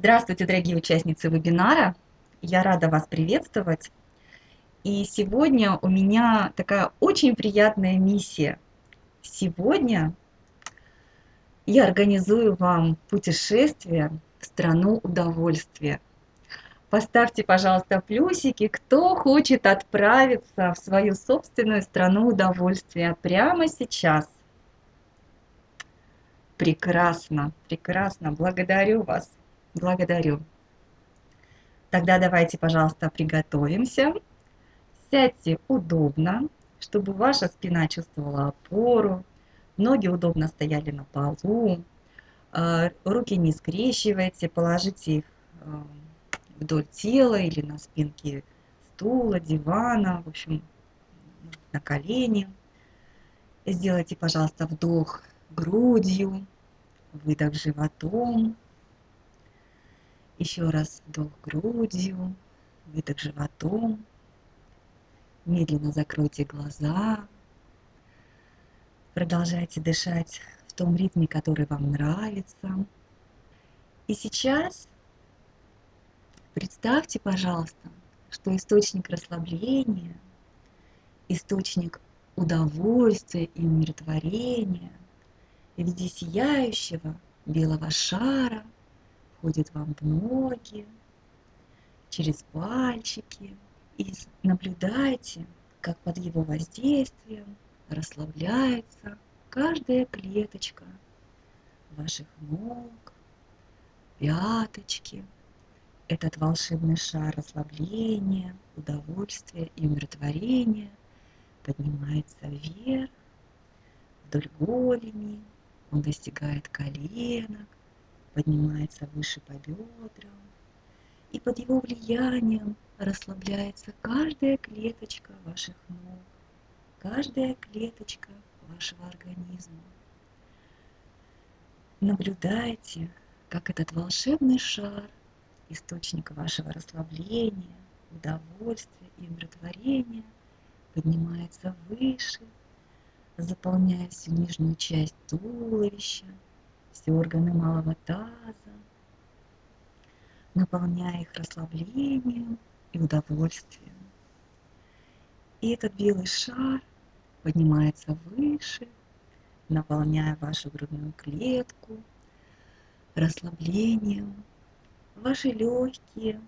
Здравствуйте, дорогие участницы вебинара. Я рада вас приветствовать. И сегодня у меня такая очень приятная миссия. Сегодня я организую вам путешествие в страну удовольствия. Поставьте, пожалуйста, плюсики, кто хочет отправиться в свою собственную страну удовольствия прямо сейчас. Прекрасно, прекрасно, благодарю вас. Благодарю. Тогда давайте, пожалуйста, приготовимся. Сядьте удобно, чтобы ваша спина чувствовала опору, ноги удобно стояли на полу, а, руки не скрещивайте, положите их а, вдоль тела или на спинке стула, дивана, в общем, на колени. Сделайте, пожалуйста, вдох грудью, выдох животом. Еще раз вдох грудью, выдох животом. Медленно закройте глаза. Продолжайте дышать в том ритме, который вам нравится. И сейчас представьте, пожалуйста, что источник расслабления, источник удовольствия и умиротворения в виде сияющего белого шара – входит вам в ноги, через пальчики. И наблюдайте, как под его воздействием расслабляется каждая клеточка ваших ног, пяточки. Этот волшебный шар расслабления, удовольствия и умиротворения поднимается вверх, вдоль голени, он достигает коленок, поднимается выше по бедрам, и под его влиянием расслабляется каждая клеточка ваших ног, каждая клеточка вашего организма. Наблюдайте, как этот волшебный шар, источник вашего расслабления, удовольствия и умиротворения, поднимается выше, заполняя всю нижнюю часть туловища, все органы малого таза, наполняя их расслаблением и удовольствием. И этот белый шар поднимается выше, наполняя вашу грудную клетку расслаблением. Ваши легкие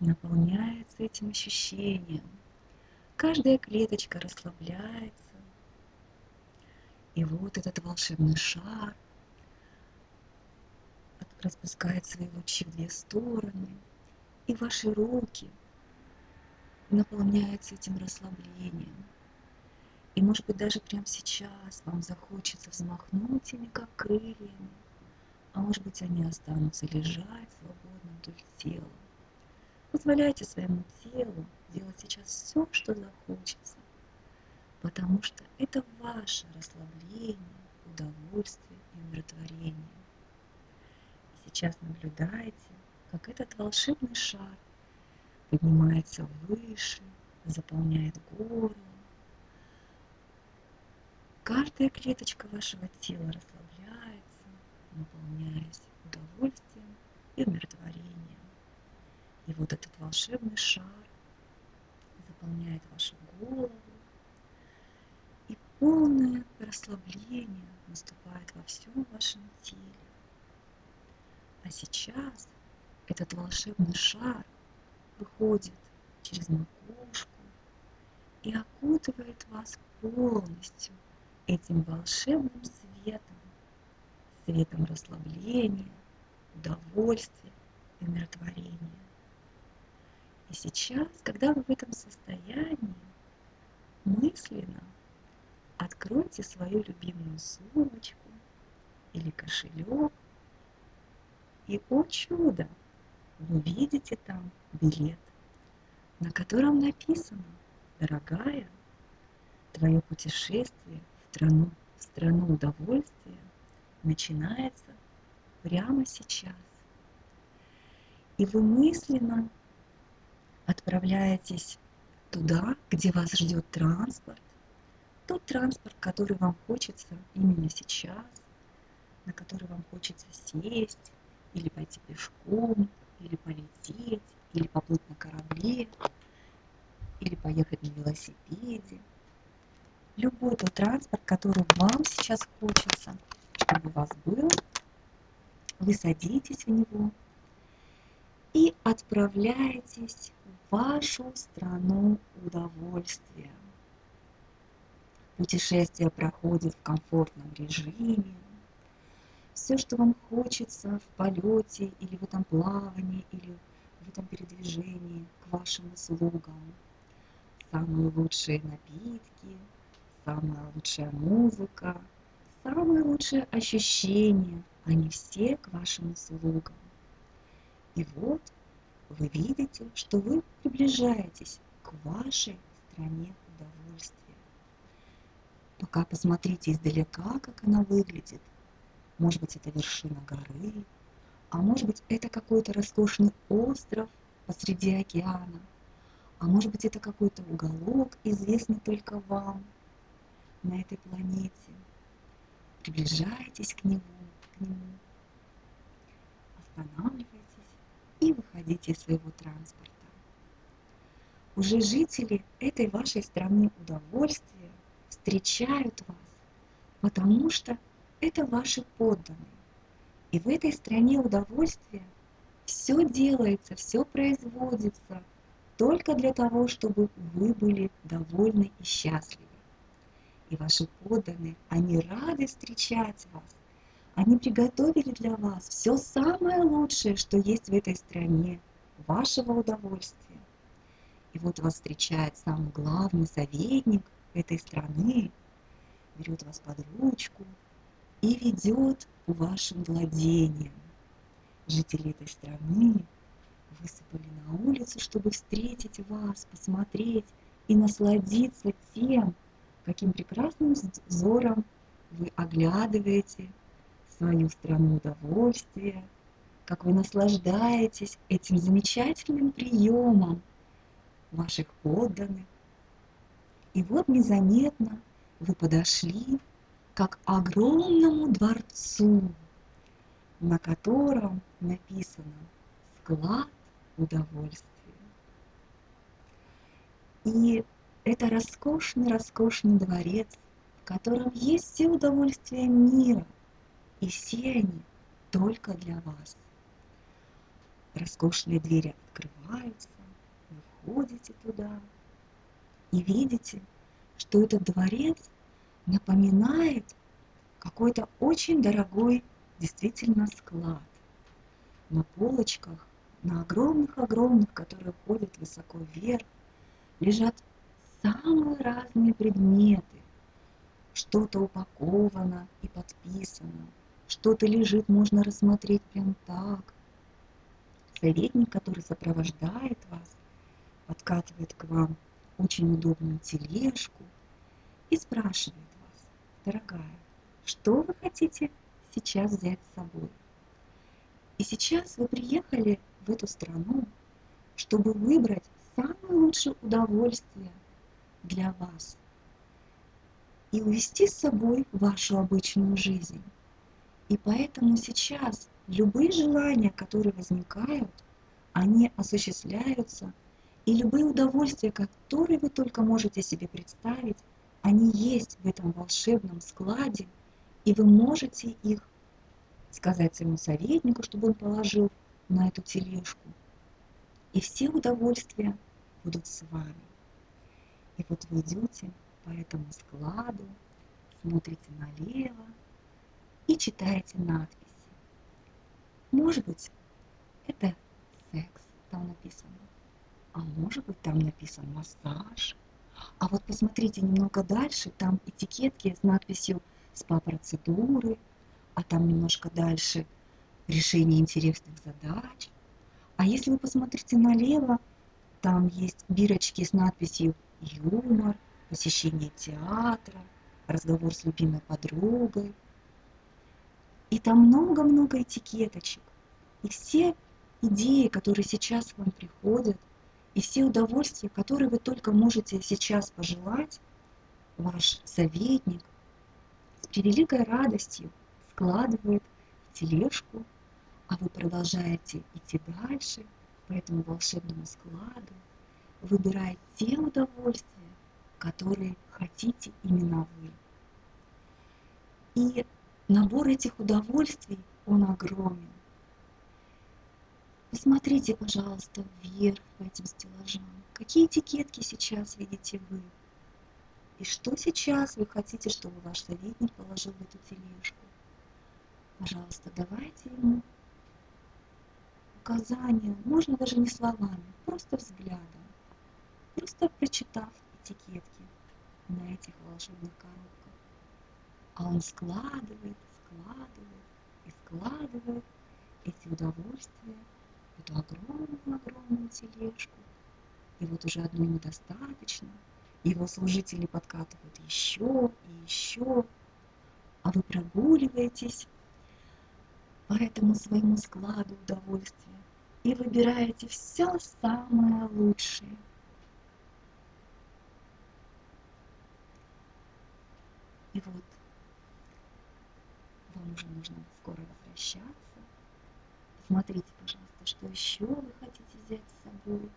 наполняются этим ощущением. Каждая клеточка расслабляется. И вот этот волшебный шар – распускает свои лучи в две стороны, и ваши руки наполняются этим расслаблением. И, может быть, даже прямо сейчас вам захочется взмахнуть ими, как крыльями, а может быть, они останутся лежать свободно вдоль тела. Позволяйте своему телу делать сейчас все, что захочется, потому что это ваше расслабление, удовольствие и умиротворение сейчас наблюдаете, как этот волшебный шар поднимается выше, заполняет горло. Каждая клеточка вашего тела расслабляется, наполняясь удовольствием и умиротворением. И вот этот волшебный шар заполняет вашу голову, и полное расслабление наступает во всем вашем теле. А сейчас этот волшебный шар выходит через макушку и окутывает вас полностью этим волшебным светом, светом расслабления, удовольствия и умиротворения. И сейчас, когда вы в этом состоянии, мысленно откройте свою любимую сумочку или кошелек и, о чудо, вы видите там билет, на котором написано «Дорогая, твое путешествие в страну, в страну удовольствия начинается прямо сейчас». И вы мысленно отправляетесь туда, где вас ждет транспорт, тот транспорт, который вам хочется именно сейчас, на который вам хочется сесть, или пойти пешком, или полететь, или поплыть на корабле, или поехать на велосипеде. Любой тот транспорт, который вам сейчас хочется, чтобы у вас был, вы садитесь в него и отправляетесь в вашу страну удовольствия. Путешествие проходит в комфортном режиме. Все, что вам хочется в полете или в этом плавании, или в этом передвижении к вашим услугам. Самые лучшие напитки, самая лучшая музыка, самые лучшие ощущения, они все к вашим услугам. И вот вы видите, что вы приближаетесь к вашей стране удовольствия. Пока посмотрите издалека, как она выглядит. Может быть, это вершина горы, а может быть, это какой-то роскошный остров посреди океана, а может быть, это какой-то уголок, известный только вам на этой планете. Приближайтесь к нему, к нему, останавливайтесь и выходите из своего транспорта. Уже жители этой вашей страны удовольствия встречают вас, потому что это ваши подданные. И в этой стране удовольствия все делается, все производится только для того, чтобы вы были довольны и счастливы. И ваши подданные, они рады встречать вас. Они приготовили для вас все самое лучшее, что есть в этой стране, вашего удовольствия. И вот вас встречает самый главный советник – этой страны, берет вас под ручку и ведет по вашим владениям. Жители этой страны высыпали на улицу, чтобы встретить вас, посмотреть и насладиться тем, каким прекрасным взором вы оглядываете свою страну удовольствия, как вы наслаждаетесь этим замечательным приемом ваших подданных, и вот незаметно вы подошли как огромному дворцу, на котором написано «Склад удовольствия». И это роскошный-роскошный дворец, в котором есть все удовольствия мира, и все они только для вас. Роскошные двери открываются, вы входите туда, и видите, что этот дворец напоминает какой-то очень дорогой действительно склад. На полочках, на огромных-огромных, которые ходят высоко вверх, лежат самые разные предметы. Что-то упаковано и подписано, что-то лежит, можно рассмотреть прям так. Советник, который сопровождает вас, подкатывает к вам очень удобную тележку и спрашивает дорогая, что вы хотите сейчас взять с собой? И сейчас вы приехали в эту страну, чтобы выбрать самое лучшее удовольствие для вас и увести с собой вашу обычную жизнь. И поэтому сейчас любые желания, которые возникают, они осуществляются и любые удовольствия, которые вы только можете себе представить, они есть в этом волшебном складе, и вы можете их сказать своему советнику, чтобы он положил на эту тележку. И все удовольствия будут с вами. И вот вы идете по этому складу, смотрите налево и читаете надписи. Может быть, это секс, там написано а может быть там написан массаж. А вот посмотрите немного дальше, там этикетки с надписью СПА-процедуры, а там немножко дальше решение интересных задач. А если вы посмотрите налево, там есть бирочки с надписью юмор, посещение театра, разговор с любимой подругой. И там много-много этикеточек. И все идеи, которые сейчас вам приходят, и все удовольствия, которые вы только можете сейчас пожелать, ваш советник с превеликой радостью складывает в тележку, А вы продолжаете идти дальше по этому волшебному складу, выбирая те удовольствия, которые хотите именно вы. И набор этих удовольствий, он огромен. Посмотрите, пожалуйста, вверх по этим стеллажам. Какие этикетки сейчас видите вы? И что сейчас вы хотите, чтобы ваш советник положил в эту тележку? Пожалуйста, давайте ему указания, можно даже не словами, просто взглядом, просто прочитав этикетки на этих волшебных коробках. А он складывает, складывает и складывает эти удовольствия эту огромную-огромную тележку. И вот уже одной недостаточно. Его служители подкатывают еще и еще. А вы прогуливаетесь по этому своему складу удовольствия и выбираете все самое лучшее. И вот вам уже нужно скоро возвращаться. Посмотрите, пожалуйста, что еще вы хотите взять с собой.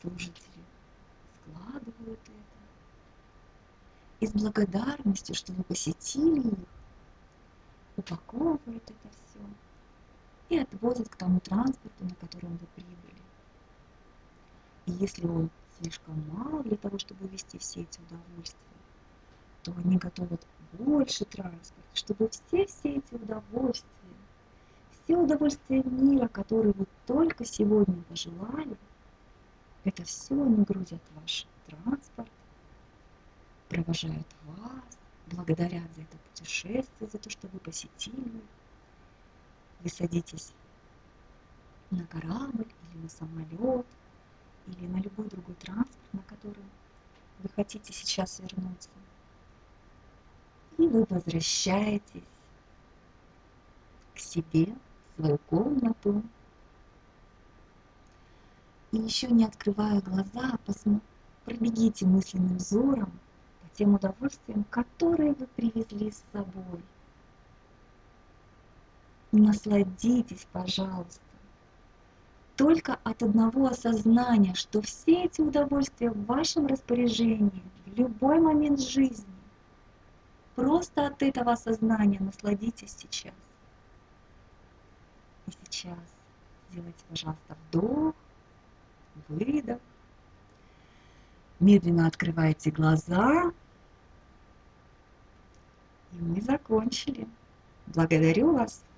Служители складывают это. И с благодарностью, что вы посетили их, упаковывают это все и отвозят к тому транспорту, на котором вы прибыли. И если он слишком мал для того, чтобы вести все эти удовольствия, то они готовят больше транспорта, чтобы все-все эти удовольствия, все удовольствия мира, которые вы только сегодня пожелали, это все они грузят ваш транспорт, провожают вас, благодарят за это путешествие, за то, что вы посетили. Вы садитесь на корабль или на самолет, или на любой другой транспорт, на котором вы хотите сейчас вернуться. И вы возвращаетесь к себе, свою комнату. И еще не открывая глаза, пробегите мысленным взором тем удовольствием, которые вы привезли с собой. Насладитесь, пожалуйста. Только от одного осознания, что все эти удовольствия в вашем распоряжении в любой момент жизни. Просто от этого осознания насладитесь сейчас. И сейчас сделайте, пожалуйста, вдох, выдох. Медленно открывайте глаза. И мы закончили. Благодарю вас.